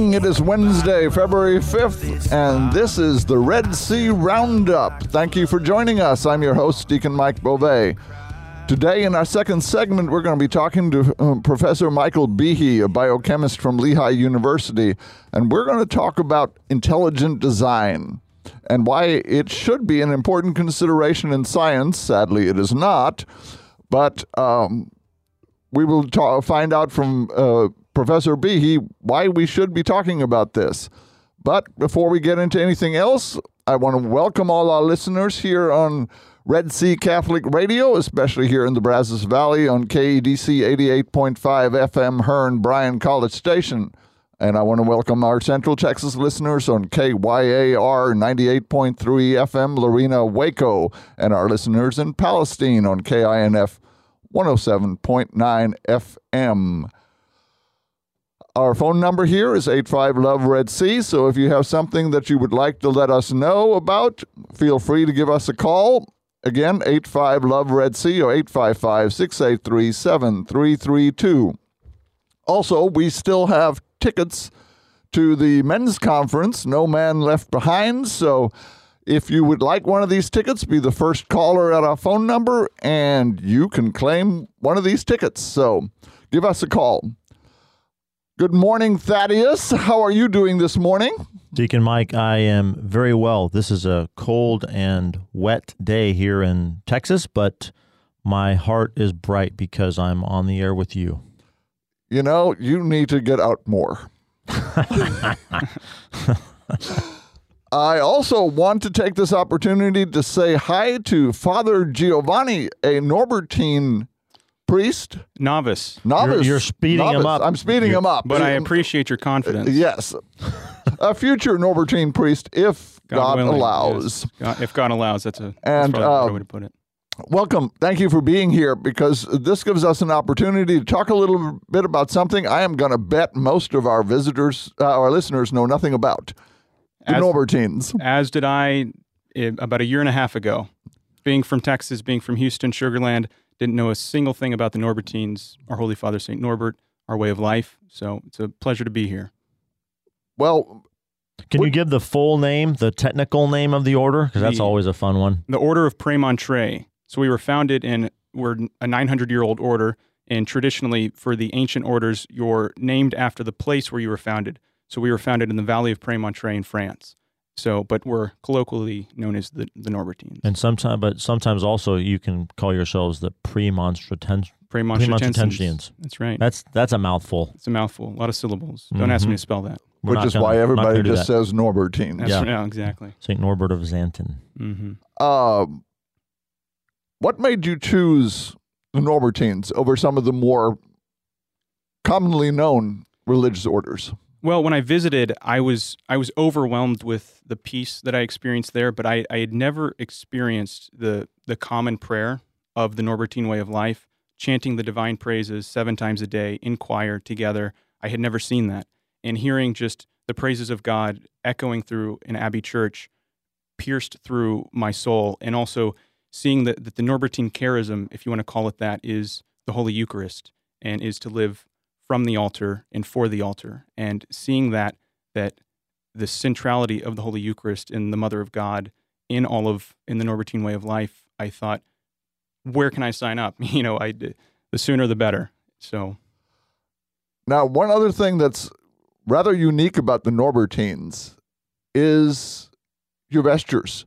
Morning. It is Wednesday, February 5th, and this is the Red C Roundup. Thank you for joining us. I'm your host, Deacon Mike Beauvais. Today, in our second segment, we're going to be talking to uh, Professor Michael Behe, a biochemist from Lehigh University, and we're going to talk about intelligent design and why it should be an important consideration in science. Sadly, it is not, but um, we will ta- find out from uh, Professor Behe why we should be talking about this. But before we get into anything else, I want to welcome all our listeners here on Red C Catholic Radio, especially here in the Brazos Valley on KEDC 88.5 FM Hearne Bryan College Station. And I want to welcome our Central Texas listeners on KYAR 98.3 FM Lorena Waco, and our listeners in Palestine on KINF 107.9 FM. Our phone number here is 85 Love Red C. So if you have something that you would like to let us know about, feel free to give us a call. Again, 85 Love Red C or 855 683 7332. Also, we still have tickets to the men's conference, No Man Left Behind. So if you would like one of these tickets, be the first caller at our phone number and you can claim one of these tickets. So give us a call. Good morning, Thaddeus. How are you doing this morning? Deacon Mike, I am very well. This is a cold and wet day here in Texas, but my heart is bright because I'm on the air with you. You know, you need to get out more. I also want to take this opportunity to say hi to Father Giovanni, a Norbertine priest. Novice. Novice. You're- you're speeding him up. I'm speeding him up. But I appreciate your confidence. Yes. a future Norbertine priest, if God, willing, allows. yes. God- if God allows, that's a that's And, probably a better uh, way to put it. Welcome. Thank you for being here because this gives us an opportunity to talk a little bit about something I am going to bet most of our visitors, uh, our listeners, know nothing about. The As- Norbertines. As did I eh, about a year and a half ago. Being from Texas, being from Houston, Sugarland, didn't know a single thing about the Norbertines, our Holy Father St. Norbert, our way of life. So it's a pleasure to be here. Well, Can What- you give the full name, the technical name of the order? Because that's always a fun one. The Order of Premontre. So we were founded in, we're a 900 year old order. And traditionally, for the ancient orders, you're named after the place where you were founded. So we were founded in the Valley of Premontre in France. So, but we're colloquially known as the, the Norbertines. And sometimes, but sometimes also you can call yourselves the premonstratensians. Premonstratensians. Premonstratensians. That's right. That's that's a mouthful. It's a mouthful. A lot of syllables. Don't ask me Mhm. to spell that. We're which is gonna- why everybody just says Norbertine. That's Yeah. right. Yeah, exactly. Saint Norbert of Xanten. hmm Um, what made you choose the Norbertines over some of the more commonly known religious orders? Well, when I visited, I was I was overwhelmed with the peace that I experienced there, but I, I had never experienced the the common prayer of the Norbertine way of life, chanting the divine praises seven times a day in choir together. I had never seen that. And hearing just the praises of God echoing through an abbey church pierced through my soul, and also seeing that, that the Norbertine charism, if you want to call it that, is the Holy Eucharist and is to live from the altar and for the altar. And seeing that that the centrality of the holy eucharist in the mother of god in all of in the norbertine way of life i thought where can i sign up? You know i the sooner the better. So. Now, one other thing that's rather unique about the Norbertines is your vestures.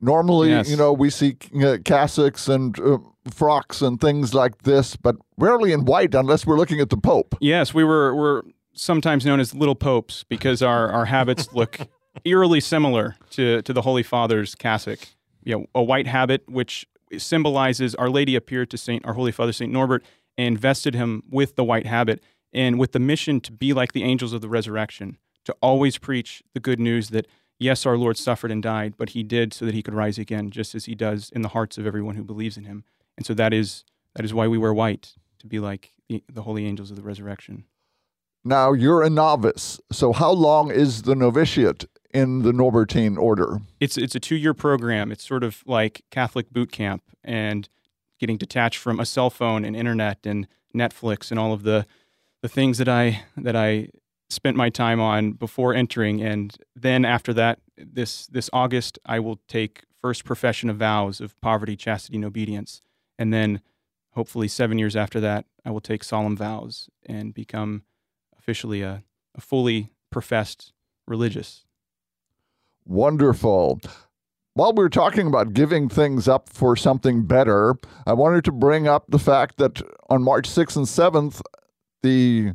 Normally, Yes. you know, we see uh, cassocks and uh, frocks and things like this, but rarely in white unless we're looking at the Pope. yes we were we're sometimes known as little popes because our our habits look eerily similar to to the holy father's cassock you know a white habit which symbolizes our lady appeared to saint our holy father saint norbert and vested him with the white habit and with the mission to be like the angels of the resurrection to always preach the good news that yes, our Lord suffered and died, but he did so that he could rise again, just as he does in the hearts of everyone who believes in him. And so that is that is why we wear white to be like the, the holy angels of the resurrection. Now, you're a novice. So, how long is the novitiate in the Norbertine order? It's it's a two year program. It's sort of like Catholic boot camp and getting detached from a cell phone and internet and Netflix and all of the the things that I that I spent my time on before entering. And then after that, this this August, I will take first profession of vows of poverty, chastity, and obedience, and then hopefully seven years after that, I will take solemn vows and become officially a, a fully professed religious. Wonderful. While we are talking about giving things up for something better, I wanted to bring up the fact that on March 6th and 7th, the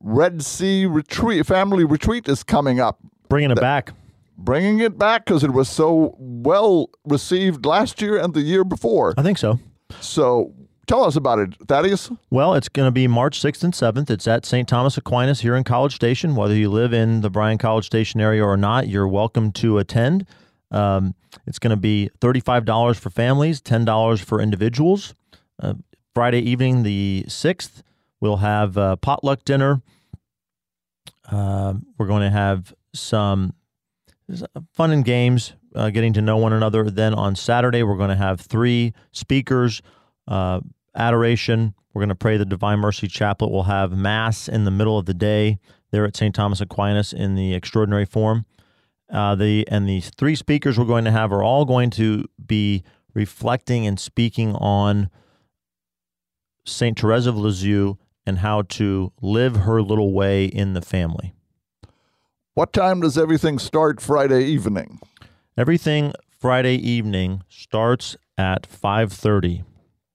Red C retreat, family retreat is coming up. Bringing it back. Bringing it back because it was so well received last year and the year before. I think so. So tell us about it, Thaddeus. Well, it's going to be March 6th and 7th. It's at St. Thomas Aquinas here in College Station. Whether you live in the Bryan College Station area or not, you're welcome to attend. Um, it's going to be $35 for families, $10 for individuals. Uh, Friday evening, the 6th, we'll have a potluck dinner. Uh, we're going to have some fun and games, uh, getting to know one another. Then on Saturday, we're going to have three speakers. Uh, adoration. We're going to pray the Divine Mercy Chaplet. We'll have Mass in the middle of the day there at St. Thomas Aquinas in the extraordinary form. Uh, the and the three speakers we're going to have are all going to be reflecting and speaking on Saint Therese of Lisieux and how to live her little way in the family. What time does everything start Friday evening? Everything Friday evening starts at 5:30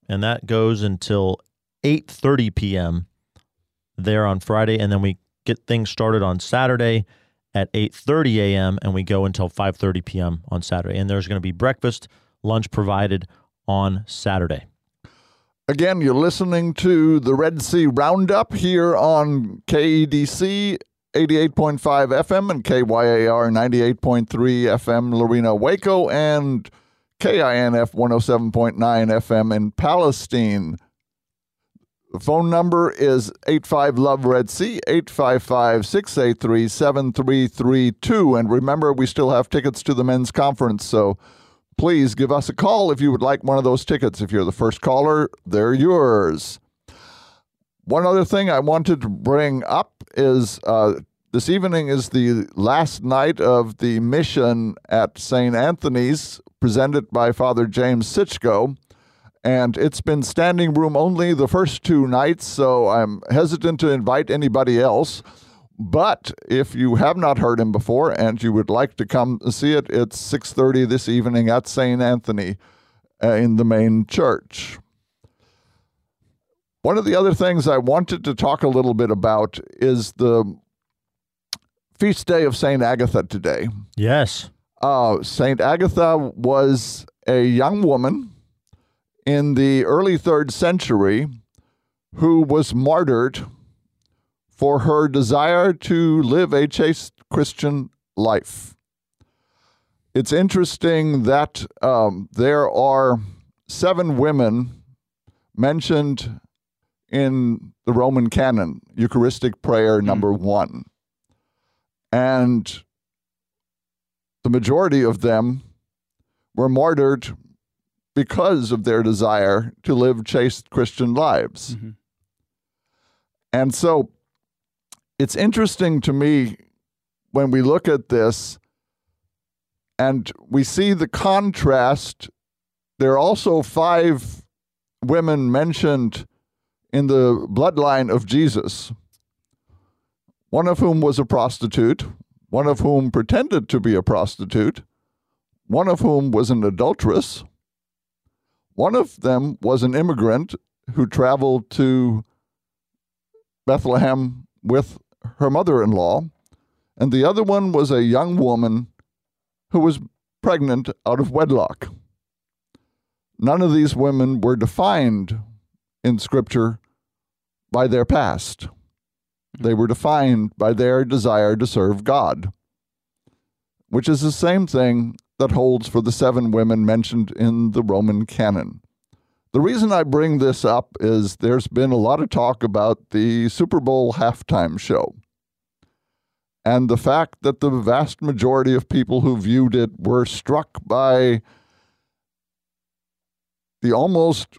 and that goes until 8:30 p.m. there on Friday and then we get things started on Saturday at 8:30 a.m. and we go until 5:30 p.m. on Saturday and there's going to be breakfast lunch provided on Saturday. Again, you're listening to the Red C Roundup here on KEDC 88.5 FM and KYAR 98.3 FM Lorena Waco and KINF 107.9 FM in Palestine. The phone number is 85 Love Red C, 855 683 7332. And remember, we still have tickets to the men's conference, so please give us a call if you would like one of those tickets. If you're the first caller, they're yours. One other thing I wanted to bring up is uh, this evening is the last night of the mission at St. Anthony's presented by Father James Sichko. And it's been standing room only the first two nights, so I'm hesitant to invite anybody else. But if you have not heard him before and you would like to come see it, it's 6:30 this evening at St. Anthony uh, in the main church. One of the other things I wanted to talk a little bit about is the feast day of St. Agatha today. Yes. Uh, St. Agatha was a young woman in the early third century who was martyred for her desire to live a chaste Christian life. It's interesting that um, there are seven women mentioned in the Roman canon, Eucharistic prayer number mm. one. And the majority of them were martyred because of their desire to live chaste Christian lives. Mm-hmm. And so it's interesting to me when we look at this and we see the contrast. There are also five women mentioned in the bloodline of Jesus, one of whom was a prostitute, one of whom pretended to be a prostitute, one of whom was an adulteress, one of them was an immigrant who traveled to Bethlehem with her mother in law, and the other one was a young woman who was pregnant out of wedlock. None of these women were defined in Scripture by their past. They were defined by their desire to serve God, which is the same thing that holds for the seven women mentioned in the Roman canon. The reason I bring this up is there's been a lot of talk about the Super Bowl halftime show. And the fact that the vast majority of people who viewed it were struck by the almost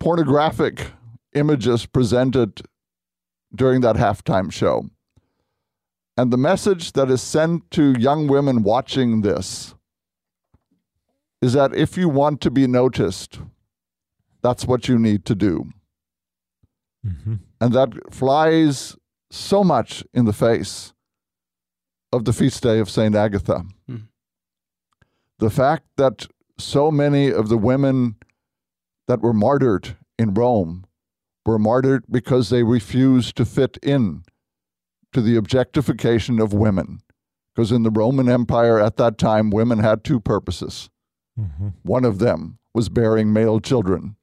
pornographic images presented during that halftime show. And the message that is sent to young women watching this is that if you want to be noticed, that's what you need to do. Mm-hmm. And that flies so much in the face of the feast day of St. Agatha. Mm. The fact that so many of the women that were martyred in Rome were martyred because they refused to fit in to the objectification of women. Because in the Roman Empire at that time, women had two purposes. Mm-hmm. One of them was bearing male children.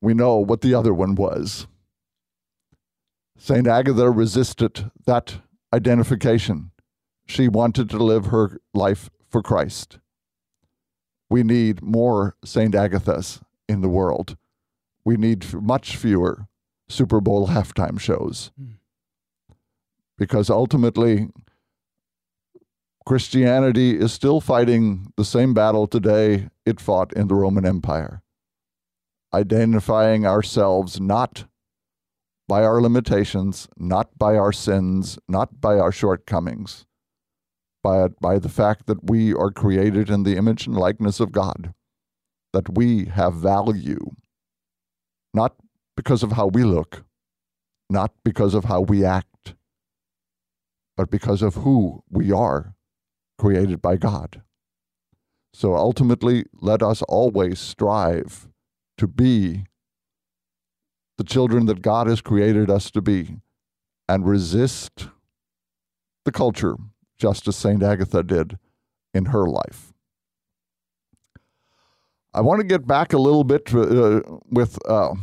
We know what the other one was. St. Agatha resisted that identification. She wanted to live her life for Christ. We need more St. Agathas in the world. We need much fewer Super Bowl halftime shows. Mm. Because ultimately, Christianity is still fighting the same battle today it fought in the Roman Empire, identifying ourselves not by our limitations, not by our sins, not by our shortcomings, by, by the fact that we are created in the image and likeness of God, that we have value, not because of how we look, not because of how we act, but because of who we are, created by God. So ultimately, let us always strive to be the children that God has created us to be and resist the culture just as St. Agatha did in her life. I want to get back a little bit uh, with uh,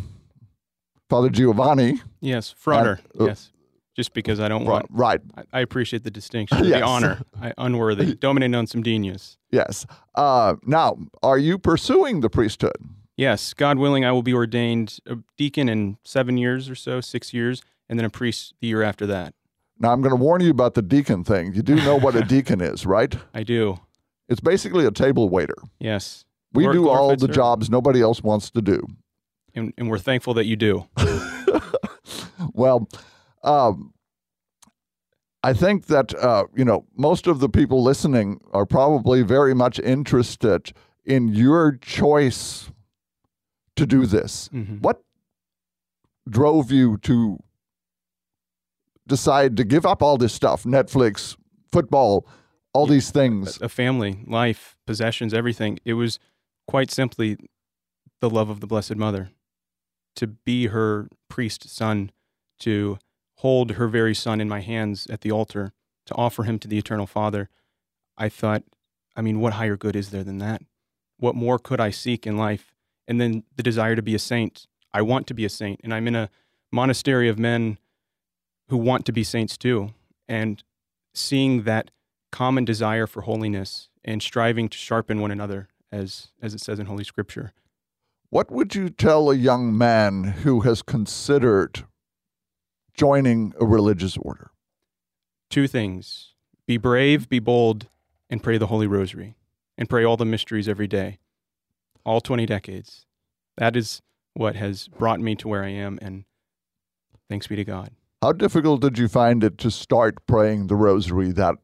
Father Giovanni. Yes, Frater. Uh, yes. Just because I don't want. Right. I, I appreciate the distinction, yes. the honor. I, unworthy. Domine non sum dignus. Yes. Uh, now, are you pursuing the priesthood? Yes. God willing, I will be ordained a deacon in seven years or so, six years, and then a priest the year after that. Now, I'm going to warn you about the deacon thing. You do know what a deacon is, right? I do. It's basically a table waiter. Yes. We do all the jobs nobody else wants to do. And, and we're thankful that you do. well, um, I think that, uh, you know, most of the people listening are probably very much interested in your choice to do this. Mm-hmm. What drove you to decide to give up all this stuff Netflix, football, all yeah, these things? A family, life, possessions, everything. It was quite simply the love of the Blessed Mother. To be her priest son, to hold her very son in my hands at the altar, to offer him to the Eternal Father. I thought, I mean, what higher good is there than that? What more could I seek in life? And then the desire to be a saint. I want to be a saint, and I'm in a monastery of men who want to be saints too. And seeing that common desire for holiness and striving to sharpen one another, as, as it says in Holy Scripture. What would you tell a young man who has considered joining a religious order? Two things be brave, be bold, and pray the Holy Rosary, and pray all the mysteries every day, all 20 decades. That is what has brought me to where I am, and thanks be to God. How difficult did you find it to start praying the rosary that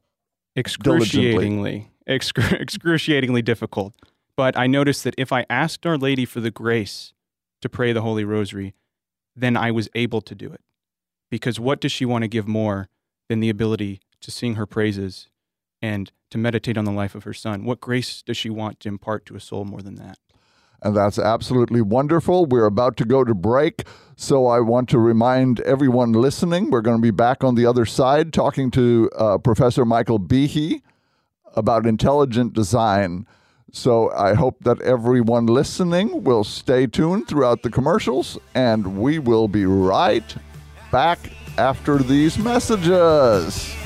excruciatingly excru- excruciatingly difficult. But I noticed that if I asked Our Lady for the grace to pray the Holy Rosary, then I was able to do it. Because what does she want to give more than the ability to sing her praises and to meditate on the life of her son? What grace does she want to impart to a soul more than that? And that's absolutely wonderful. We're about to go to break, so I want to remind everyone listening we're going to be back on the other side talking to uh, Professor Michael Behe about intelligent design. So I hope that everyone listening will stay tuned throughout the commercials, and we will be right back after these messages.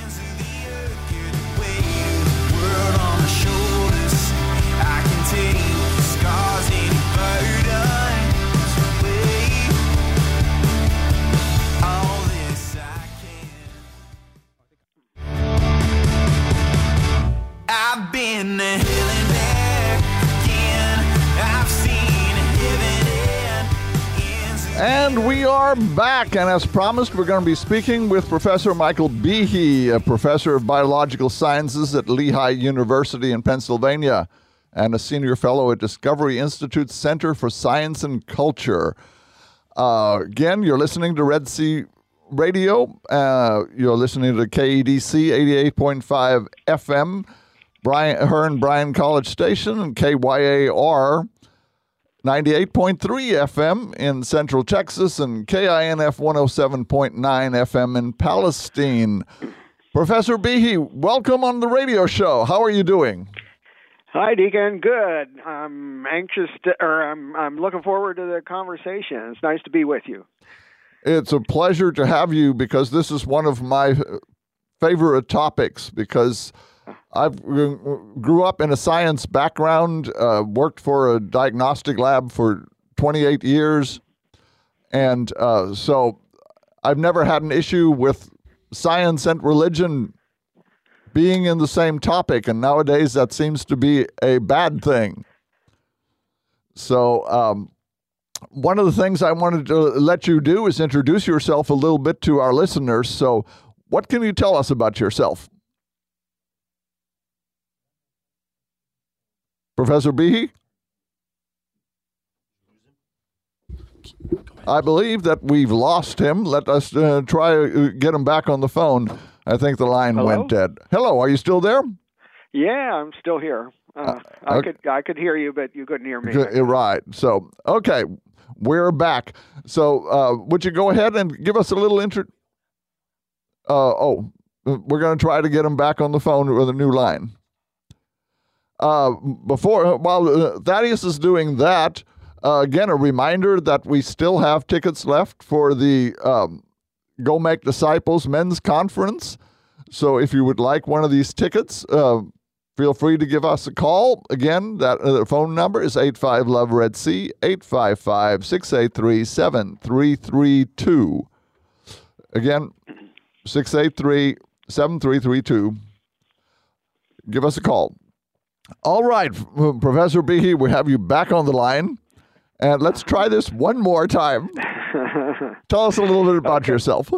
And we are back, and as promised, we're going to be speaking with Professor Michael Behe, a professor of biological sciences at Lehigh University in Pennsylvania, and a senior fellow at Discovery Institute's Center for Science and Culture. Uh, again, you're listening to Red C Radio. Uh, you're listening to KEDC 88.5 FM, Bryan Hearne Bryan College Station, and KYAR 98.3 FM in Central Texas and KINF 107.9 FM in Palestine. Professor Behe, welcome on the radio show. How are you doing? Hi, Deacon. Good. I'm anxious to, or I'm I'm looking forward to the conversation. It's nice to be with you. It's a pleasure to have you because this is one of my favorite topics because I grew up in a science background, uh, worked for a diagnostic lab for 28 years. And uh, so I've never had an issue with science and religion being in the same topic. And nowadays that seems to be a bad thing. So, um, one of the things I wanted to let you do is introduce yourself a little bit to our listeners. So, what can you tell us about yourself? Professor Behe? I believe that we've lost him. Let us uh, try uh, get him back on the phone. I think the line Hello? went dead. Hello, are you still there? Yeah, I'm still here. Uh, Uh, I okay. could I could hear you, but you couldn't hear me. Right. So, okay, we're back. So, uh, would you go ahead and give us a little intro? Uh, oh, we're going to try to get him back on the phone with a new line. Uh, before, while uh, Thaddeus is doing that, uh, again, a reminder that we still have tickets left for the um, Go Make Disciples Men's Conference. So, if you would like one of these tickets, uh, feel free to give us a call. Again, that uh, phone number is 85 Love Red C, 855 683 7332. Again, 683 7332. Give us a call. All right, Professor Behe, we have you back on the line. And let's try this one more time. Tell us a little bit about yourself.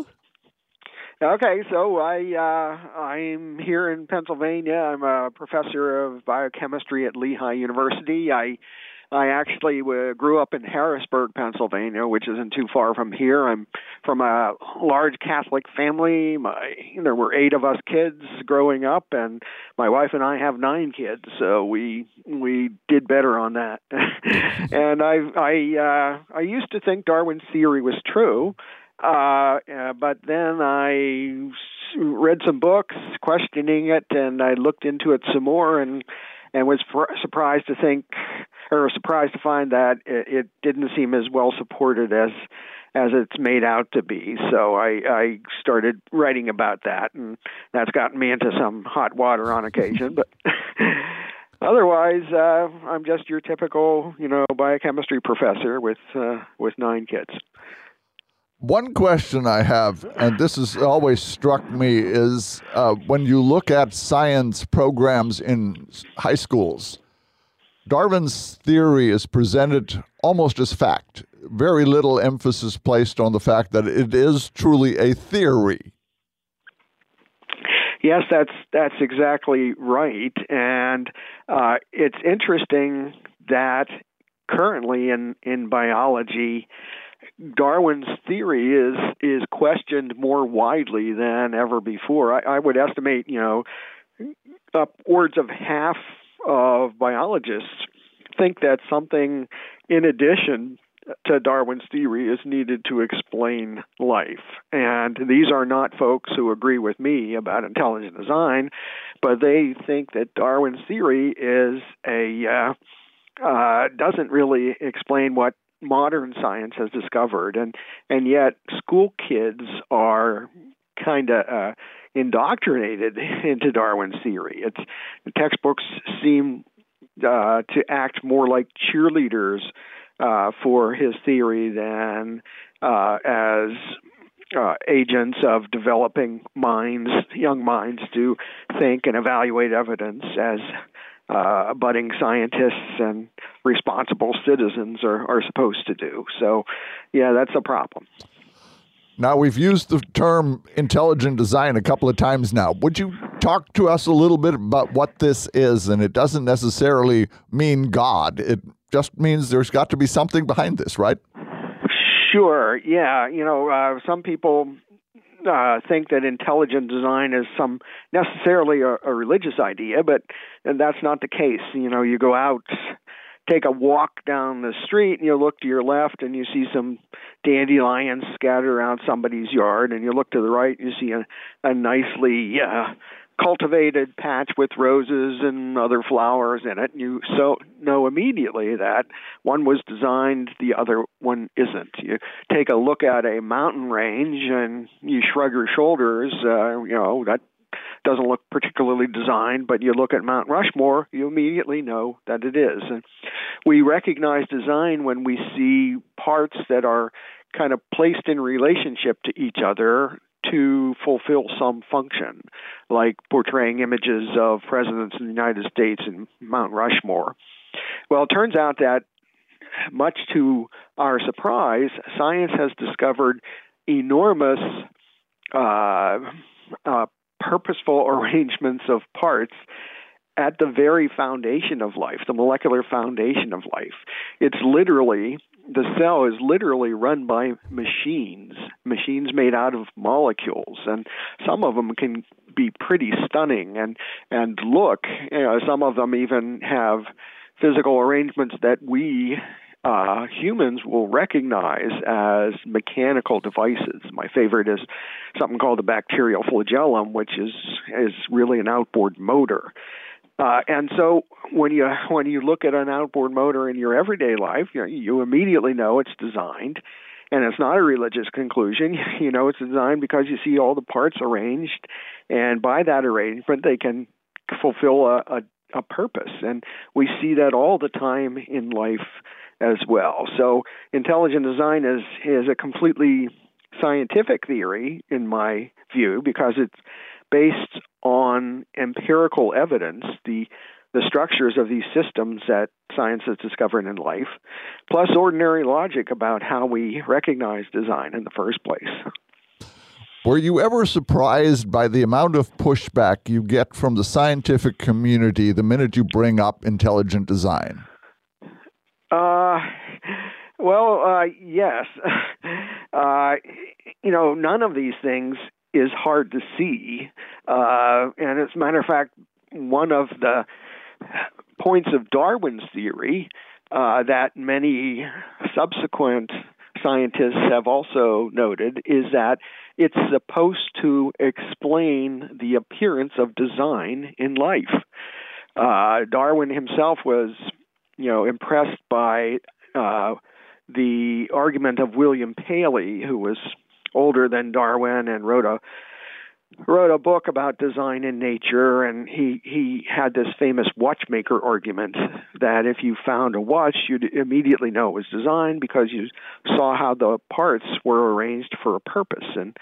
okay, so I uh, I'm here in Pennsylvania. I'm a professor of biochemistry at Lehigh University. I I actually uh, grew up in Harrisburg, Pennsylvania, which isn't too far from here. I'm from a large Catholic family. My there were eight of us kids growing up, and my wife and I have nine kids, so we we did better on that. and I I uh, I used to think Darwin's theory was true. Uh, uh, but then I read some books questioning it, and I looked into it some more, and and was surprised to think, or surprised to find that it, it didn't seem as well supported as as it's made out to be. So I, I started writing about that, and that's gotten me into some hot water on occasion. But otherwise, uh, I'm just your typical, you know, biochemistry professor with uh, with nine kids. One question I have, and this has always struck me, is uh, when you look at science programs in high schools, Darwin's theory is presented almost as fact. Very little emphasis placed on the fact that it is truly a theory. Yes, that's that's exactly right, and uh, it's interesting that currently in in biology, Darwin's theory is is questioned more widely than ever before. I, I would estimate, you know, upwards of half of biologists think that something in addition to Darwin's theory is needed to explain life. And these are not folks who agree with me about intelligent design, but they think that Darwin's theory is a uh, uh, doesn't really explain what modern science has discovered, and and yet school kids are kind of uh, indoctrinated into Darwin's theory. It's the textbooks seem uh, to act more like cheerleaders uh, for his theory than uh, as uh, agents of developing minds, young minds, to think and evaluate evidence as uh, budding scientists and responsible citizens are, are supposed to do. So, yeah, that's a problem. Now, we've used the term intelligent design a couple of times now. Would you talk to us a little bit about what this is? And it doesn't necessarily mean God, it just means there's got to be something behind this, right? Sure. Yeah. You know, uh, some people uh, think that intelligent design is some necessarily a, a religious idea, but and that's not the case. You know, you go out, take a walk down the street, and you look to your left, and you see some dandelions scattered around somebody's yard, and you look to the right, and you see a, a nicely uh, cultivated patch with roses and other flowers in it. And you so know immediately that one was designed, the other one isn't. You take a look at a mountain range and you shrug your shoulders. Uh, you know that doesn't look particularly designed, but you look at Mount Rushmore, you immediately know that it is. And we recognize design when we see parts that are kind of placed in relationship to each other to fulfill some function, like portraying images of presidents in the United States in Mount Rushmore. Well, it turns out that, much to our surprise, science has discovered enormous uh, uh, purposeful arrangements of parts at the very foundation of life, the molecular foundation of life. It's literally the cell is literally run by machines, machines made out of molecules, and some of them can be pretty stunning and and look. You know, some of them even have physical arrangements that we uh, humans will recognize as mechanical devices. My favorite is something called the bacterial flagellum, which is is really an outboard motor. Uh, and so when you when you look at an outboard motor in your everyday life, you, know, you immediately know it's designed, and it's not a religious conclusion. You know it's designed because you see all the parts arranged, and by that arrangement they can fulfill a, a, a purpose. And we see that all the time in life as well. So intelligent design is is a completely scientific theory in my view because it's based on empirical evidence, the the structures of these systems that science has discovered in life, plus ordinary logic about how we recognize design in the first place. Were you ever surprised by the amount of pushback you get from the scientific community the minute you bring up intelligent design? Uh, well, uh, yes. Uh, you know, none of these things is hard to see. Uh, and as a matter of fact, one of the points of Darwin's theory uh, that many subsequent scientists have also noted is that it's supposed to explain the appearance of design in life. Uh, Darwin himself was, you know, impressed by uh, the argument of William Paley, who was older than Darwin and wrote a wrote a book about design in nature. And he he had this famous watchmaker argument that if you found a watch you'd immediately know it was designed because you saw how the parts were arranged for a purpose. And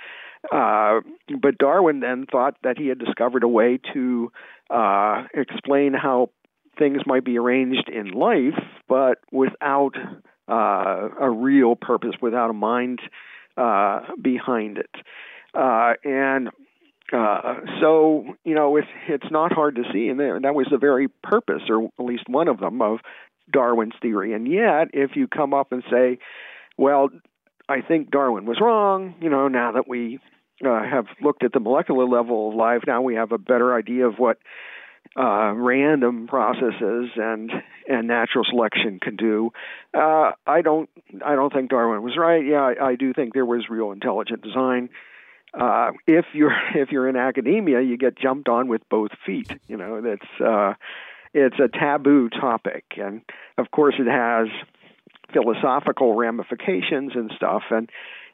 uh, but Darwin then thought that he had discovered a way to uh, explain how things might be arranged in life, but without uh, a real purpose, without a mind uh, behind it. Uh, and uh, so, you know, it's, it's not hard to see, and that was the very purpose, or at least one of them, of Darwin's theory. And yet, if you come up and say, well, I think Darwin was wrong, you know, now that we uh, have looked at the molecular level of life, now we have a better idea of what uh, random processes and and natural selection can do. Uh, I don't I don't think Darwin was right. Yeah, I, I do think there was real intelligent design. Uh, if you're if you're in academia, you get jumped on with both feet. You know that's uh, it's a taboo topic, and of course it has philosophical ramifications and stuff, and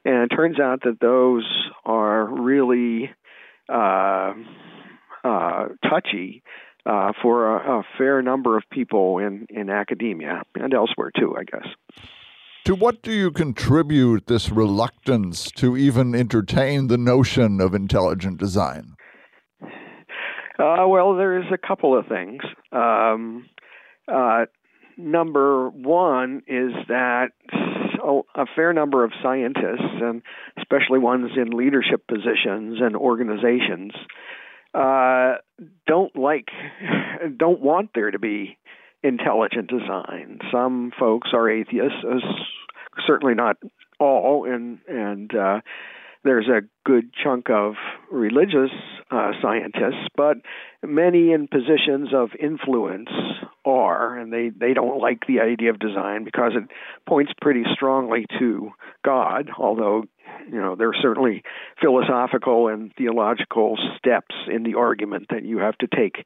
and it turns out that those are really uh, uh, touchy uh, for a, a, fair number of people in, in academia and elsewhere too, I guess. To what do you contribute this reluctance to even entertain the notion of intelligent design? Uh, well, there's a couple of things. Um, uh, number one is that a, fair number of scientists, and especially ones in leadership positions and organizations, uh, don't like, don't want there to be intelligent design. Some folks are atheists, certainly not all, and and uh, there's a good chunk of religious uh, scientists, but many in positions of influence are, and they, they don't like the idea of design because it points pretty strongly to God, although you know there are certainly philosophical and theological steps in the argument that you have to take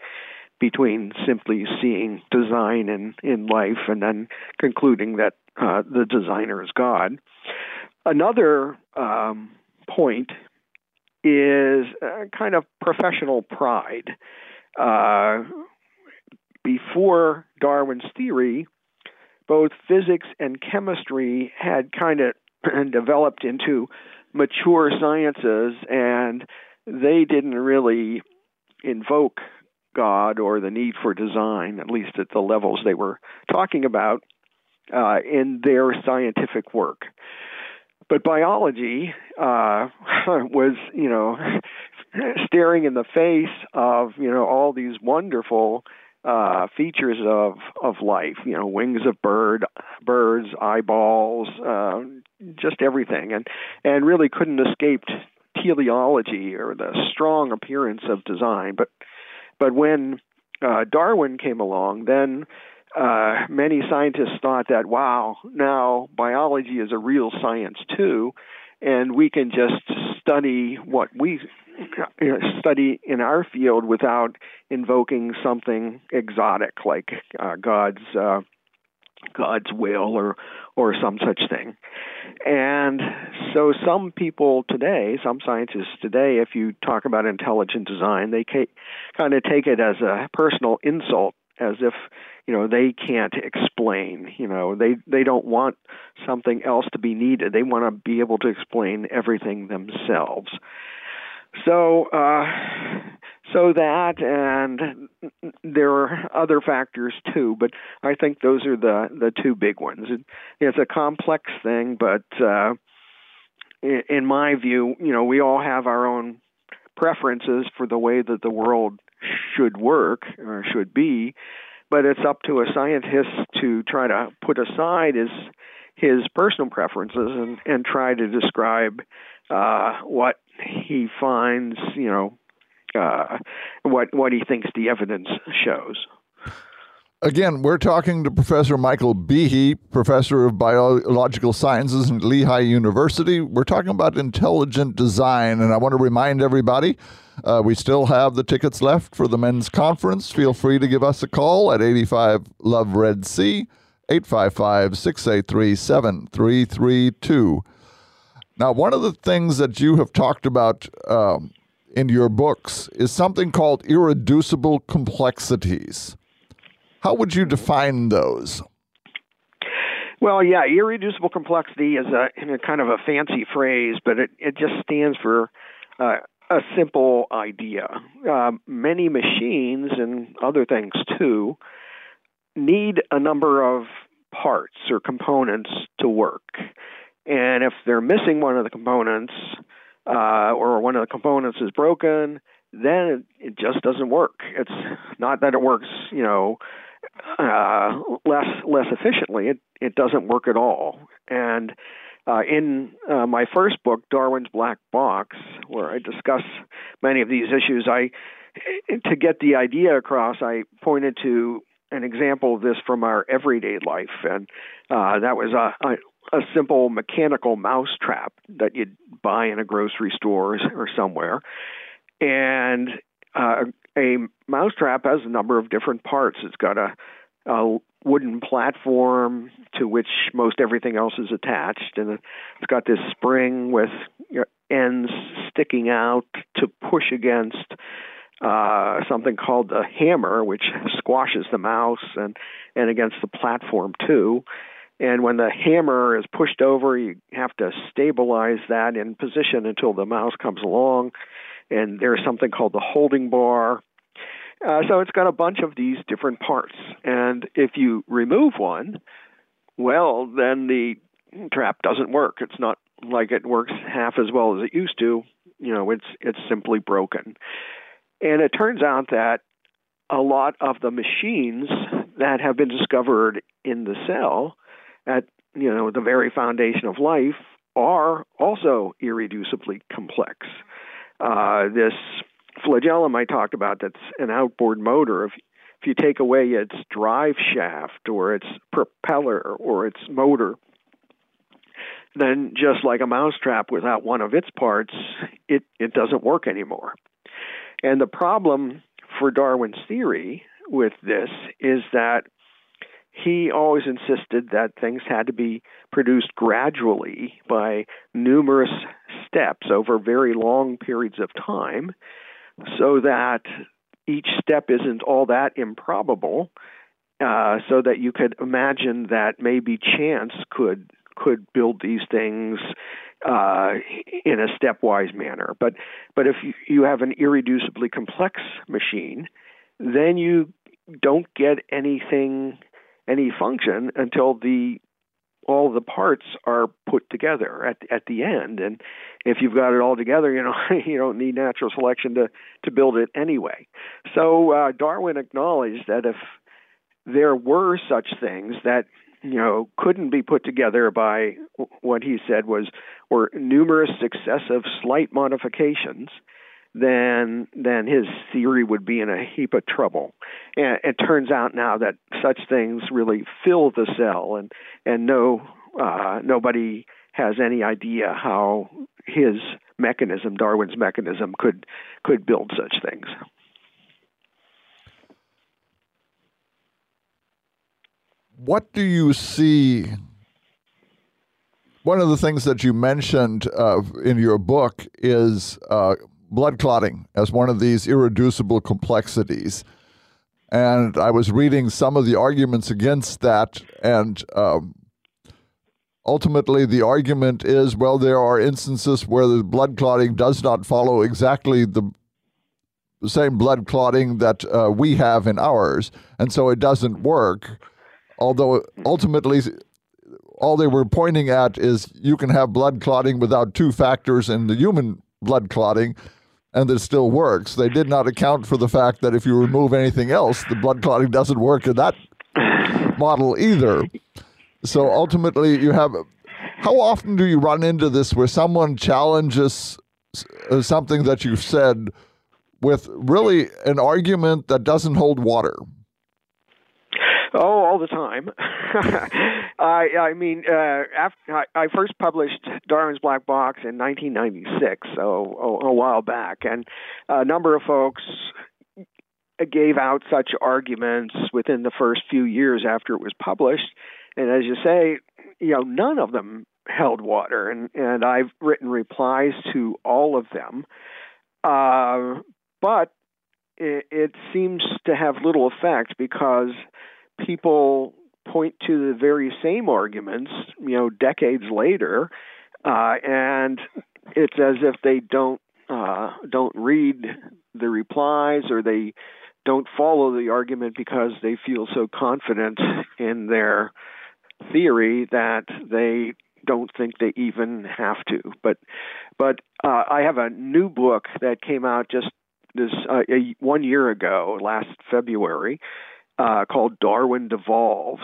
between simply seeing design in, in life and then concluding that uh, the designer is God. Another um, point is kind of professional pride. Uh, before Darwin's theory, both physics and chemistry had kind of developed into mature sciences, and they didn't really invoke God or the need for design, at least at the levels they were talking about, uh, in their scientific work. But biology uh, was, you know, staring in the face of, you know, all these wonderful uh, features of of life. You know, wings of bird, birds, eyeballs, uh, just everything, and and really couldn't escape teleology or the strong appearance of design. But but when uh, Darwin came along, then uh, many scientists thought that, wow, now biology is a real science too, and we can just study what we study in our field without invoking something exotic like uh, God's uh, God's will or or some such thing. And so some people today, some scientists today, if you talk about intelligent design, they kind of take it as a personal insult as if you know they can't explain you know they they don't want something else to be needed. They want to be able to explain everything themselves. So uh so that and there are other factors too but i think those are the the two big ones. It, it's a complex thing but uh in my view you know we all have our own preferences for the way that the world should work or should be, but it's up to a scientist to try to put aside his his personal preferences and, and try to describe uh, what he finds, you know, uh, what what he thinks the evidence shows. Again, we're talking to Professor Michael Behe, professor of biological sciences at Lehigh University. We're talking about intelligent design, and I want to remind everybody uh, we still have the tickets left for the men's conference. Feel free to give us a call at 85 Love Red C, 855 683 7332. Now, one of the things that you have talked about um, in your books is something called irreducible complexities. How would you define those? Well, yeah, irreducible complexity is a, a kind of a fancy phrase, but it, it just stands for uh, a simple idea. Uh, many machines and other things too need a number of parts or components to work. And if they're missing one of the components, uh, or one of the components is broken, then it, it just doesn't work. It's not that it works, you know, uh, less less efficiently. It it doesn't work at all. And uh, in uh, my first book, Darwin's Black Box, where I discuss many of these issues, I to get the idea across, I pointed to an example of this from our everyday life, and uh, that was a, a, a simple mechanical mouse trap that you'd buy in a grocery store or somewhere, and uh, a mousetrap has a number of different parts. It's got a, a wooden platform to which most everything else is attached, and it's got this spring with ends sticking out to push against uh, something called the hammer, which squashes the mouse, and and against the platform too. And when the hammer is pushed over, you have to stabilize that in position until the mouse comes along. And there's something called the holding bar. Uh, so it's got a bunch of these different parts. And if you remove one, well, then the trap doesn't work. It's not like it works half as well as it used to. You know, it's it's simply broken. And it turns out that a lot of the machines that have been discovered in the cell at you know the very foundation of life are also irreducibly complex. Uh, this flagellum I talked about, that's an outboard motor. If if you take away its drive shaft or its propeller or its motor, then just like a mousetrap without one of its parts, it, it doesn't work anymore. And the problem for Darwin's theory with this is that he always insisted that things had to be produced gradually by numerous steps over very long periods of time so that each step isn't all that improbable uh, so that you could imagine that maybe chance could could build these things uh, in a stepwise manner. But but if you, you have an irreducibly complex machine, then you don't get anything any function until the all the parts are put together at at the end. And if you've got it all together you know you don't need natural selection to to build it anyway. So uh, darwin acknowledged that if there were such things that you know couldn't be put together by what he said was were numerous successive slight modifications then then his theory would be in a heap of trouble. And it turns out now that such things really fill the cell, and and no uh, nobody has any idea how his mechanism, Darwin's mechanism, could could build such things. What do you see? One of the things that you mentioned uh, in your book is uh, blood clotting as one of these irreducible complexities. And I was reading some of the arguments against that, and um, ultimately the argument is well, there are instances where the blood clotting does not follow exactly the same blood clotting that uh, we have in ours, and so it doesn't work. Although ultimately, all they were pointing at is you can have blood clotting without two factors in the human blood clotting, and it still works. They did not account for the fact that if you remove anything else, the blood clotting doesn't work in that model either. So ultimately, you have. How often do you run into this where someone challenges uh, something that you've said with really an argument that doesn't hold water? Oh, all the time. I I mean, uh, after I, I first published Darwin's Black Box in 1996, so a, a while back, and a number of folks gave out such arguments within the first few years after it was published, and as you say, you know, none of them held water, and and I've written replies to all of them, uh, but it, it seems to have little effect because people point to the very same arguments, you know, decades later, uh, and it's as if they don't uh, don't read the replies or they don't follow the argument because they feel so confident in their theory that they don't think they even have to. But but uh, I have a new book that came out just this uh, a, one year ago, last February, uh, called Darwin Devolves.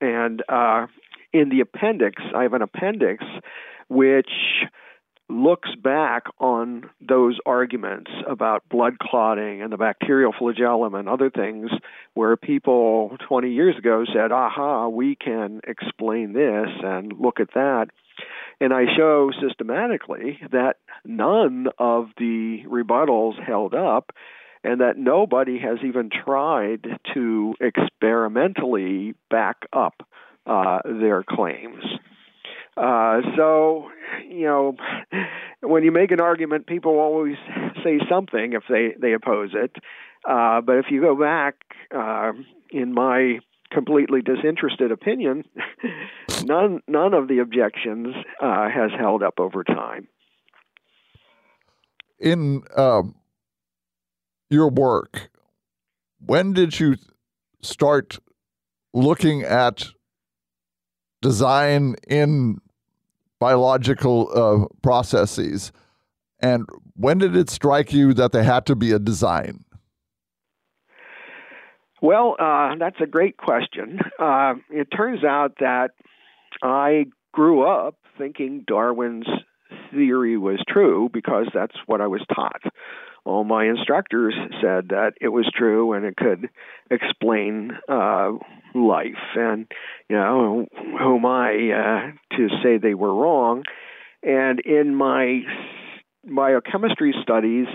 And uh, in the appendix, I have an appendix which looks back on those arguments about blood clotting and the bacterial flagellum and other things where people 20 years ago said, aha, we can explain this and look at that. And I show systematically that none of the rebuttals held up and that nobody has even tried to experimentally back up uh, their claims. Uh, so, you know, when you make an argument, people always say something if they, they oppose it. Uh, but if you go back, uh, in my completely disinterested opinion, none none of the objections uh, has held up over time. In um, your work, when did you start looking at design in biological uh, processes? And when did it strike you that there had to be a design? Well, uh, that's a great question. Uh, it turns out that I grew up thinking Darwin's theory was true because that's what I was taught. All my instructors said that it was true and it could explain uh, life. And, you know, who am I uh, to say they were wrong? And in my biochemistry studies,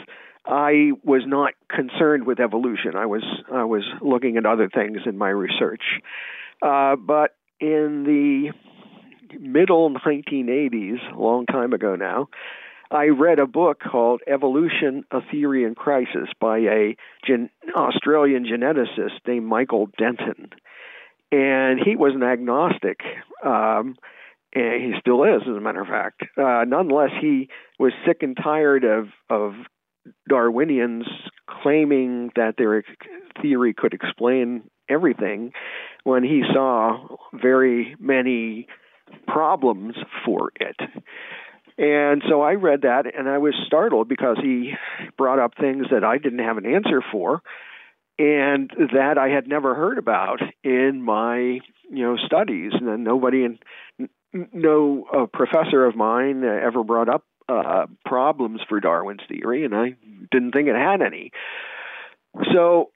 I was not concerned with evolution. I was I was looking at other things in my research. Uh, but in the middle 1980s, a long time ago now, I read a book called Evolution: A Theory in Crisis by a gen- Australian geneticist named Michael Denton, and he was an agnostic. Um, and he still is, as a matter of fact. Uh, nonetheless, he was sick and tired of of Darwinians claiming that their theory could explain everything when he saw very many problems for it. And so I read that and I was startled because he brought up things that I didn't have an answer for and that I had never heard about in my, you know, studies and then nobody in no a professor of mine ever brought up uh, problems for Darwin's theory, and I didn't think it had any. So,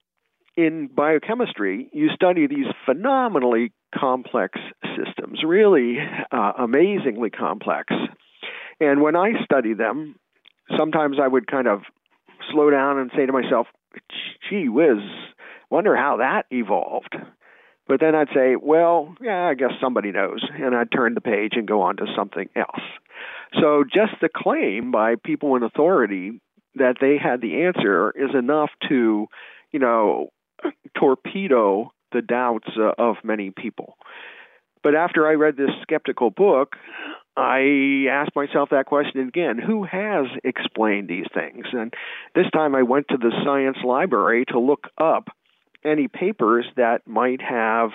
in biochemistry, you study these phenomenally complex systems, really uh, amazingly complex. And when I study them, sometimes I would kind of slow down and say to myself, gee whiz, wonder how that evolved. But then I'd say, well, yeah, I guess somebody knows. And I'd turn the page and go on to something else. So just the claim by people in authority that they had the answer is enough to, you know, torpedo the doubts uh, of many people. But after I read this skeptical book, I asked myself that question again who has explained these things? And this time I went to the science library to look up any papers that might have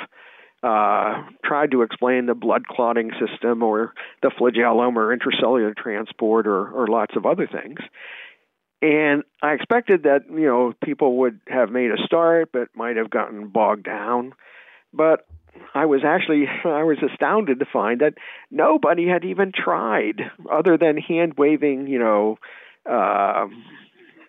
uh, tried to explain the blood clotting system or the flagellum or intracellular transport or, or lots of other things. And I expected that, you know, people would have made a start but might have gotten bogged down. But I was actually I was astounded to find that nobody had even tried other than hand waving, you know, uh,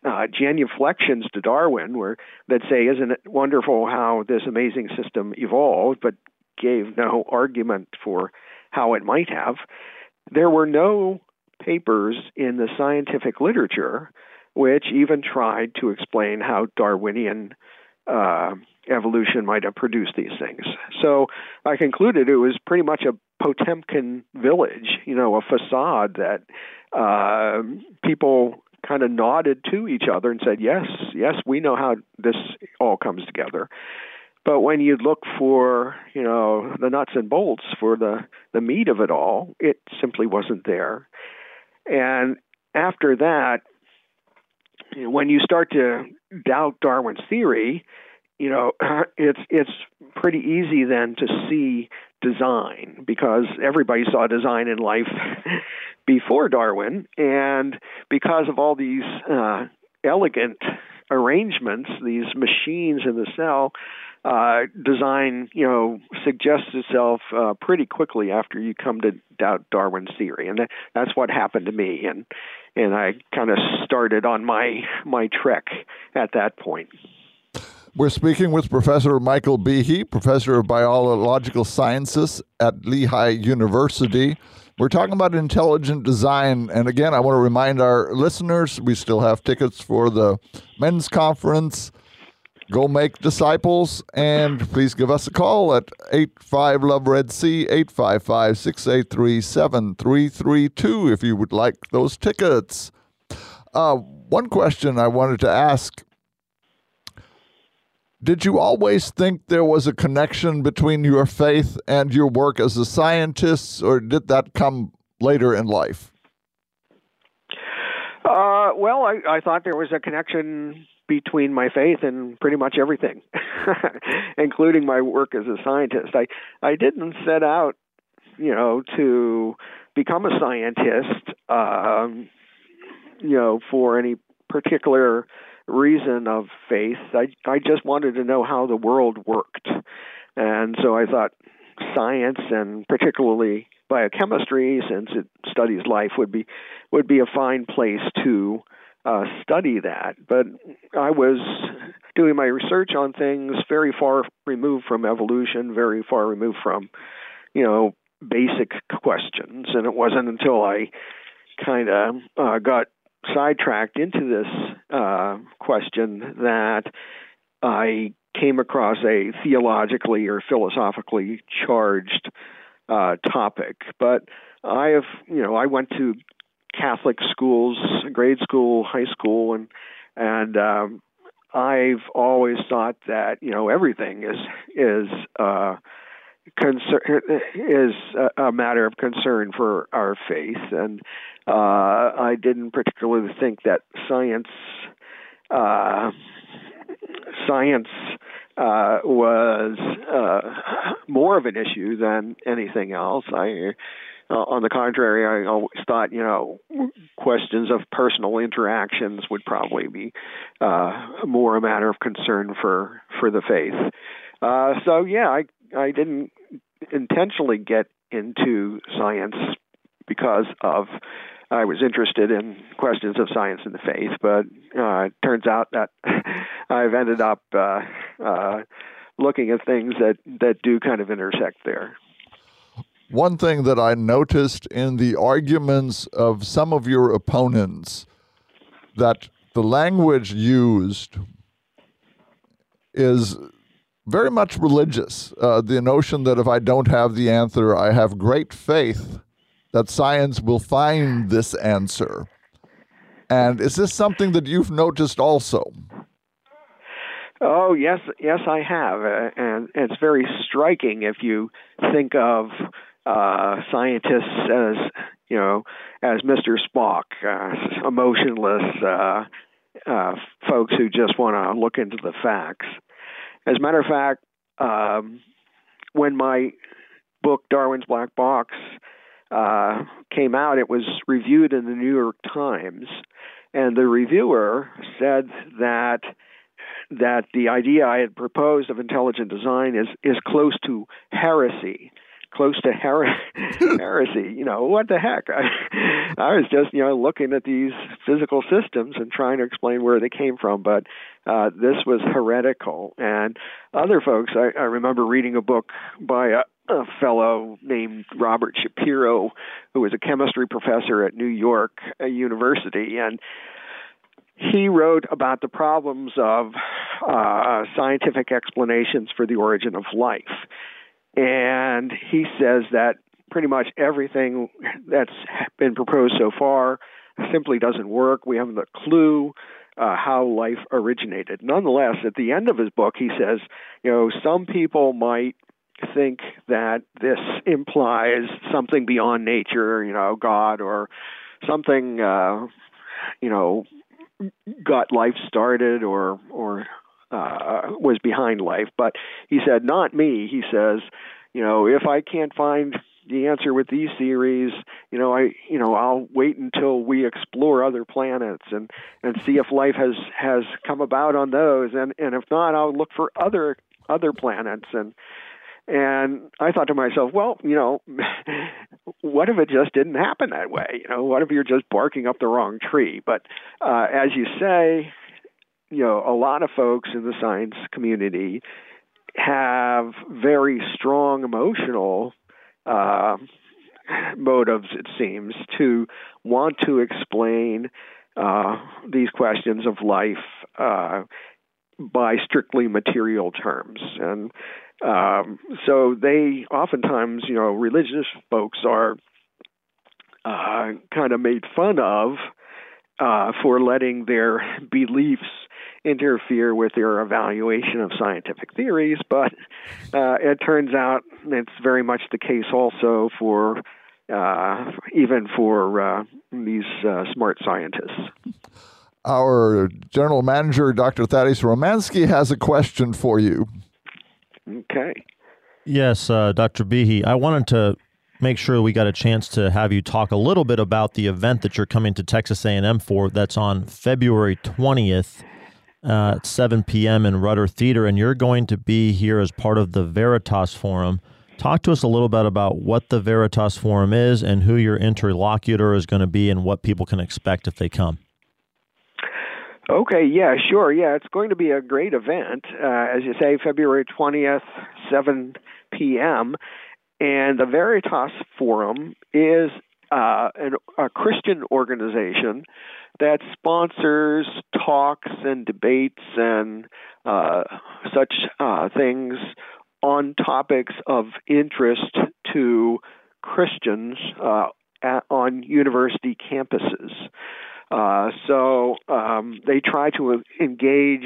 uh, genuflections to Darwin, where that say, "Isn't it wonderful how this amazing system evolved?" but gave no argument for how it might have. There were no papers in the scientific literature which even tried to explain how Darwinian uh, evolution might have produced these things. So I concluded it was pretty much a Potemkin village, you know, a facade that uh, people kind of nodded to each other and said, "Yes, yes, we know how this all comes together." But when you look for, you know, the nuts and bolts for the the meat of it all, it simply wasn't there. And after that, when you start to doubt Darwin's theory, you know, it's it's pretty easy then to see design because everybody saw design in life before Darwin, and because of all these uh, elegant arrangements, these machines in the cell, uh, design you know suggests itself uh, pretty quickly after you come to doubt Darwin's theory, and that, that's what happened to me, and and I kind of started on my my trek at that point. We're speaking with Professor Michael Behe, Professor of Biological Sciences at Lehigh University. We're talking about intelligent design. And again, I want to remind our listeners we still have tickets for the men's conference. Go make disciples and please give us a call at 85 Love Red C 855 683 7332 if you would like those tickets. Uh, one question I wanted to ask Did you always think there was a connection between your faith and your work as a scientist, or did that come later in life? Uh, well, I, I thought there was a connection between my faith and pretty much everything, including my work as a scientist. I I didn't set out, you know, to become a scientist, um, you know, for any particular reason of faith. I I just wanted to know how the world worked, and so I thought science and particularly biochemistry, since it studies life, would be would be a fine place to uh, study that. But I was doing my research on things very far removed from evolution, very far removed from, you know, basic questions. And it wasn't until I kind of uh, got sidetracked into this uh, question that I came across a theologically or philosophically charged uh, topic. But I have, you know, I went to Catholic schools, grade school, high school, and and um, I've always thought that you know everything is is uh, concern is a, matter of concern for our faith, and uh, I didn't particularly think that science uh, science uh, was uh, more of an issue than anything else. I uh, on the contrary, I always thought, you know, questions of personal interactions would probably be uh, more a matter of concern for for the faith. Uh, so yeah, I I didn't intentionally get into science because of I was interested in questions of science and the faith, but uh, it turns out that I've ended up uh, uh, looking at things that that do kind of intersect there. One thing that I noticed in the arguments of some of your opponents that the language used is very much religious. Uh, the notion that if I don't have the answer, I have great faith that science will find this answer. And is this something that you've noticed also? Oh yes, yes, I have, uh, and it's very striking if you think of uh, scientists as you know as Mr. Spock, uh, emotionless uh, uh, folks who just want to look into the facts. As a matter of fact, um, when my book Darwin's Black Box uh, came out, it was reviewed in the New York Times, and the reviewer said that that the idea I had proposed of intelligent design is is close to heresy close to her- heresy. You know, what the heck? I, I was just, you know, looking at these physical systems and trying to explain where they came from, but uh, this was heretical. And other folks, I, I remember reading a book by a, a fellow named Robert Shapiro, who was a chemistry professor at New York University, and he wrote about the problems of uh, scientific explanations for the origin of life. And he says that pretty much everything that's been proposed so far simply doesn't work. We haven't a clue uh, how life originated. Nonetheless, at the end of his book, he says, you know, some people might think that this implies something beyond nature, you know, God or something, uh, you know, got life started or or uh, was behind life. But he said, not me. He says, you know, if I can't find the answer with these theories, you know, I, you know, I'll wait until we explore other planets and and see if life has has come about on those, and and if not, I'll look for other other planets and. And I thought to myself, well, you know, what if it just didn't happen that way? You know, what if you're just barking up the wrong tree? But uh, as you say, you know, a lot of folks in the science community have very strong emotional uh, motives, it seems, to want to explain uh, these questions of life uh, by strictly material terms. And um, so they oftentimes, you know, religious folks are uh, kind of made fun of uh, for letting their beliefs interfere with their evaluation of scientific theories, but uh, it turns out it's very much the case also for uh, even for uh, these uh, smart scientists. Our general manager, Dr. Thaddeus Romansky, has a question for you. Okay. Yes, uh, Dr. Behe, I wanted to make sure we got a chance to have you talk a little bit about the event that you're coming to Texas A&M for. That's on February 20th uh, at 7 p.m. in Rudder Theater, and you're going to be here as part of the Veritas Forum. Talk to us a little bit about what the Veritas Forum is and who your interlocutor is going to be and what people can expect if they come. Okay, yeah, sure. Yeah, it's going to be a great event. Uh, as you say, February 20th, 7 p.m. And the Veritas Forum is uh, an, a Christian organization that sponsors talks and debates and uh, such uh, things on topics of interest to Christians uh, on university campuses. Uh, so um, they try to engage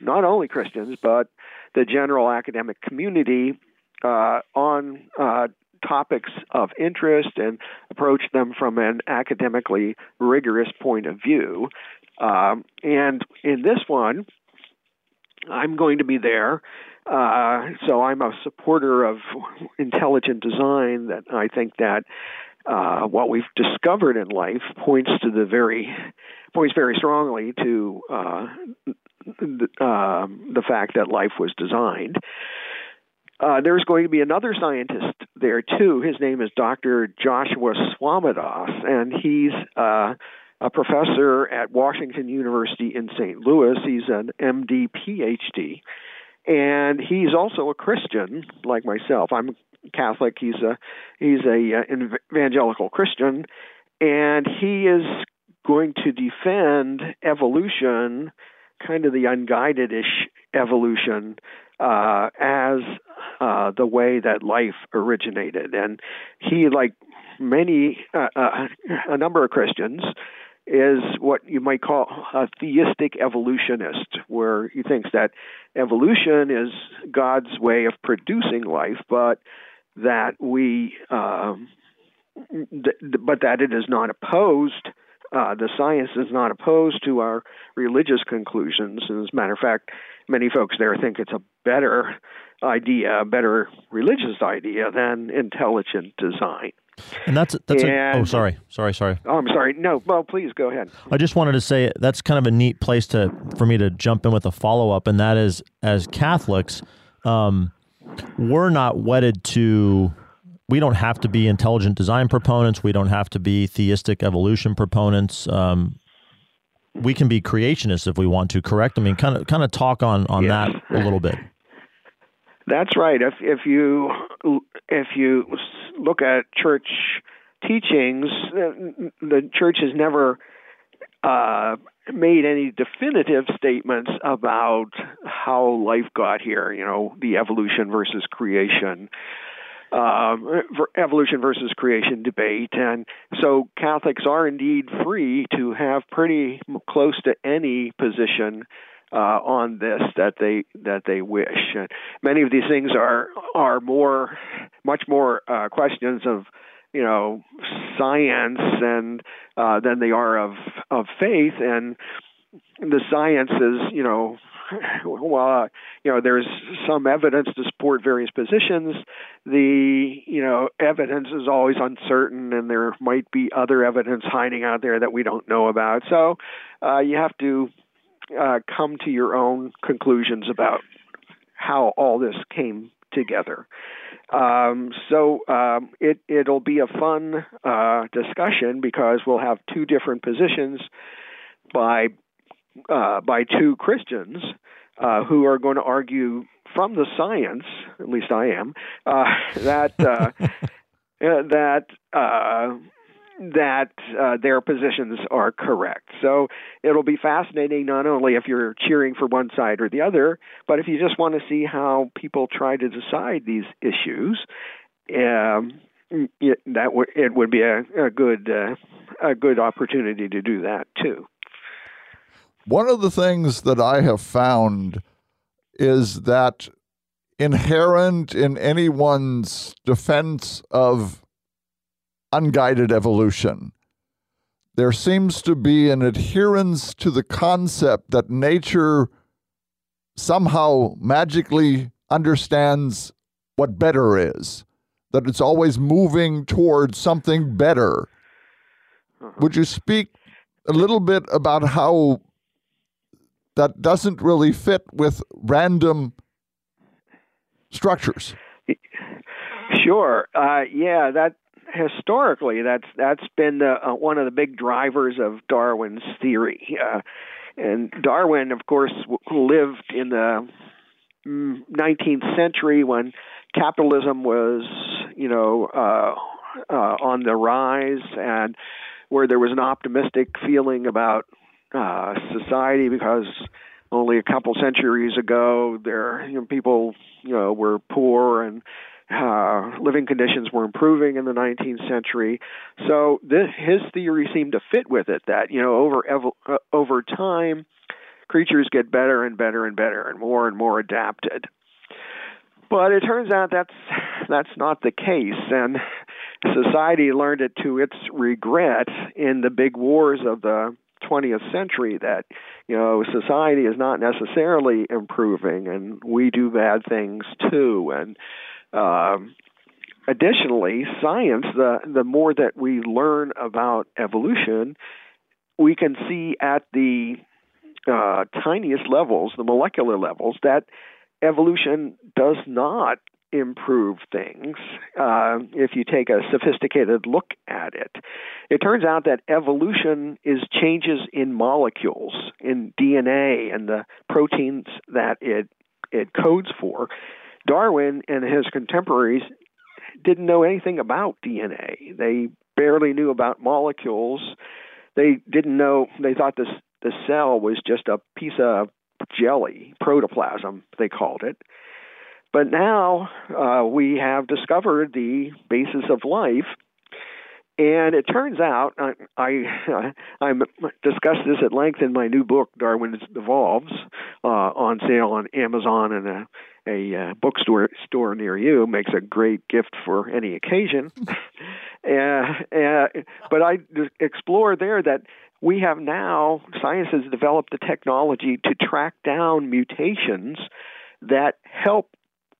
not only Christians, but the general academic community uh, on uh, topics of interest and approach them from an academically rigorous point of view. Um, and in this one, I'm going to be there. Uh, so I'm a supporter of intelligent design. That I think that uh, what we've discovered in life points to the very points very strongly to uh, the, uh, the fact that life was designed. Uh, there's going to be another scientist there too. His name is Dr. Joshua Swamidass, and he's uh, a professor at Washington University in St. Louis. He's an MD PhD, and he's also a Christian like myself. I'm Catholic. He's a he's a uh, evangelical Christian, and he is going to defend evolution, kind of the unguided ish evolution uh, as uh, the way that life originated. And he, like many, uh, uh, a number of Christians, is what you might call a theistic evolutionist, where he thinks that evolution is God's way of producing life, but that we, um, th- but that it is not opposed uh, the science is not opposed to our religious conclusions. And as a matter of fact, many folks there think it's a better idea, a better religious idea than intelligent design. And that's that's and, a, oh sorry sorry sorry oh I'm sorry no well please go ahead I just wanted to say that's kind of a neat place to for me to jump in with a follow up and that is as Catholics um, we're not wedded to we don't have to be intelligent design proponents. We don't have to be theistic evolution proponents. Um, we can be creationists if we want to. Correct? I mean, kind of kind of talk on on yes. that a little bit. That's right. If if you if you look at church teachings, the church has never uh, made any definitive statements about how life got here. You know, the evolution versus creation uh, evolution versus creation debate. And so Catholics are indeed free to have pretty close to any position uh, on this that they that they wish. And many of these things are are more, much more uh, questions of you know science and uh, than they are of of faith and the science is you know well, uh, you know, there's some evidence to support various positions. The you know evidence is always uncertain, and there might be other evidence hiding out there that we don't know about. So uh, you have to uh, come to your own conclusions about how all this came together. Um, so um, it it'll be a fun uh, discussion because we'll have two different positions by uh, by two Christians uh, who are going to argue from the science, at least I am, uh, that uh, uh, that uh, that uh, their positions are correct. So it'll be fascinating not only if you're cheering for one side or the other, but if you just want to see how people try to decide these issues. Um, it, that w- it would be a, a good uh, a good opportunity to do that too. One of the things that I have found is that inherent in anyone's defense of unguided evolution. There seems to be an adherence to the concept that nature somehow magically understands what better is, that it's always moving towards something better. Uh-huh. Would you speak a little bit about how that doesn't really fit with random structures? Sure. Uh, yeah, that historically, that's that's been the, uh, one of the big drivers of Darwin's theory. Uh, and Darwin, of course, w- lived in the 19th mm, century when capitalism was, you know, uh, uh, on the rise, and where there was an optimistic feeling about uh, society because only a couple centuries ago there you know, people you know were poor and uh, living conditions were improving in the 19th century. So this, his theory seemed to fit with it. That you know over uh, over time, creatures get better and better and better and more and more adapted. But it turns out that's that's not the case, and society learned it to its regret in the big wars of the 20th century that you know society is not necessarily improving and we do bad things too and additionally, science, the, the more that we learn about evolution, we can see at the uh, tiniest levels, the molecular levels, that evolution does not improve things uh, if you take a sophisticated look at it. It turns out that evolution is changes in molecules, in DNA, and the proteins that it it codes for. Darwin and his contemporaries didn't know anything about DNA. They barely knew about molecules. They didn't know. They thought this the cell was just a piece of jelly, protoplasm they called it. But now uh, we have discovered the basis of life, and it turns out I, I I discussed this at length in my new book, Darwin Devolves, uh, on sale on Amazon and a a uh, bookstore store near you makes a great gift for any occasion. uh, uh, but I explore there that we have now science has developed the technology to track down mutations that help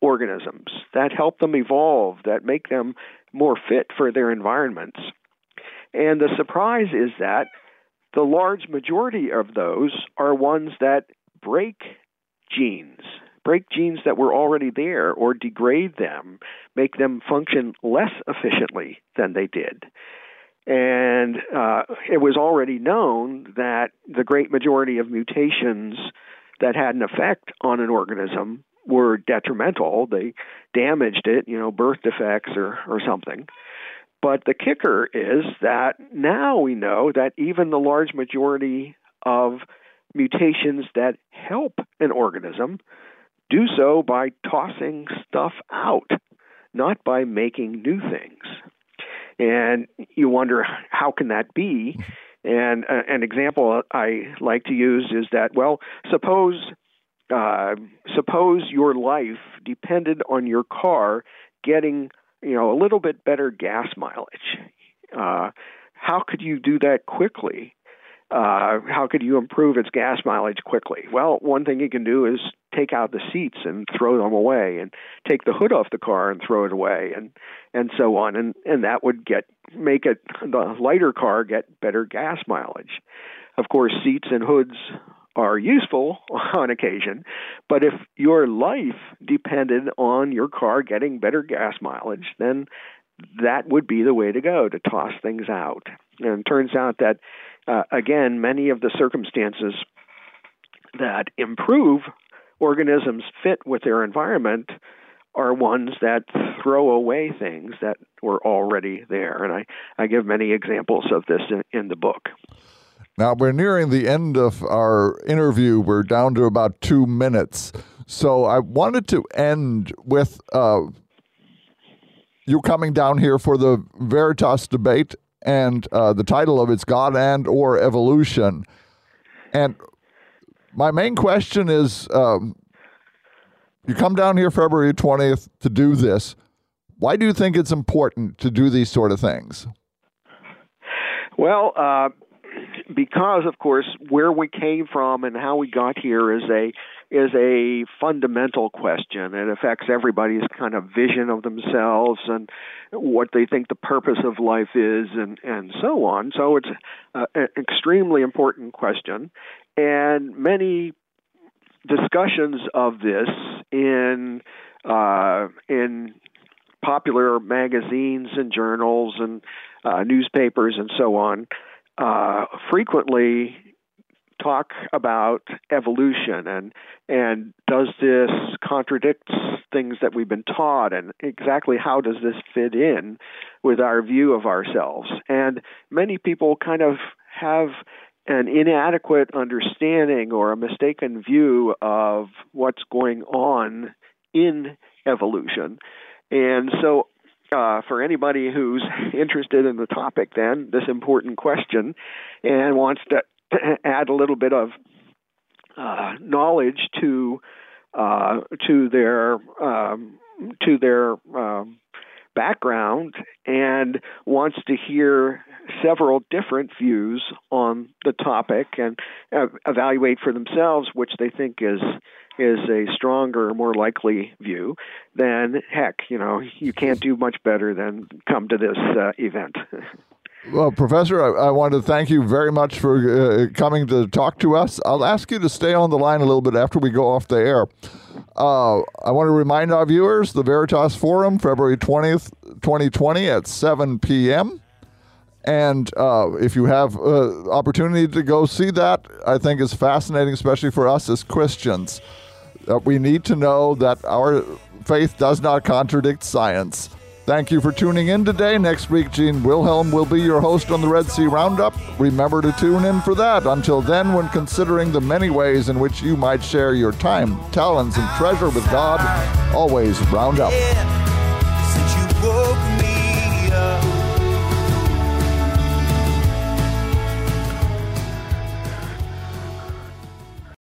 organisms, that help them evolve, that make them more fit for their environments. And the surprise is that the large majority of those are ones that break genes break genes that were already there or degrade them, make them function less efficiently than they did. And uh, it was already known that the great majority of mutations that had an effect on an organism were detrimental. They damaged it, you know, birth defects or, or something. But the kicker is that now we know that even the large majority of mutations that help an organism do so by tossing stuff out, not by making new things. And you wonder how can that be? And uh, an example I like to use is that well, suppose uh, suppose your life depended on your car getting you know a little bit better gas mileage. Uh, how could you do that quickly? Uh, how could you improve its gas mileage quickly? Well, one thing you can do is take out the seats and throw them away, and take the hood off the car and throw it away, and and so on, and and that would get make it the lighter car get better gas mileage. Of course, seats and hoods are useful on occasion, but if your life depended on your car getting better gas mileage, then that would be the way to go to toss things out. And it turns out that uh, again, many of the circumstances that improve organisms' fit with their environment are ones that throw away things that were already there. And I, I give many examples of this in, in the book. Now, we're nearing the end of our interview. We're down to about two minutes. So I wanted to end with uh, you coming down here for the Veritas debate, and uh, the title of it's God and or Evolution. And my main question is um, you come down here February 20th to do this. Why do you think it's important to do these sort of things? Well, uh, because of course where we came from and how we got here is a is a fundamental question. It affects everybody's kind of vision of themselves and what they think the purpose of life is, and and so on. So it's uh, an extremely important question, and many discussions of this in uh, in popular magazines and journals and uh, newspapers and so on uh, frequently talk about evolution and and does this contradict things that we've been taught and exactly how does this fit in with our view of ourselves? And many people kind of have an inadequate understanding or a mistaken view of what's going on in evolution. And so uh, for anybody who's interested in the topic, then this important question, and wants to add a little bit of uh, knowledge to uh, to their um, to their um, background, and wants to hear several different views on the topic and uh, evaluate for themselves which they think is is a stronger, more likely view, then heck, you know, you can't do much better than come to this uh, event. Well, Professor, I, I, want to thank you very much for uh, coming to talk to us. I'll ask you to stay on the line a little bit after we go off the air. Uh, I want to remind our viewers the Veritas Forum, February 20th, 2020 at 7 p.m. And uh, if you have uh, opportunity to go see that, I think is fascinating, especially for us as Christians we need to know that our faith does not contradict science. Thank you for tuning in today. Next week, Gene Wilhelm will be your host on the Red C Roundup. Remember to tune in for that. Until then, when considering the many ways in which you might share your time, talents, and treasure with God, always round up.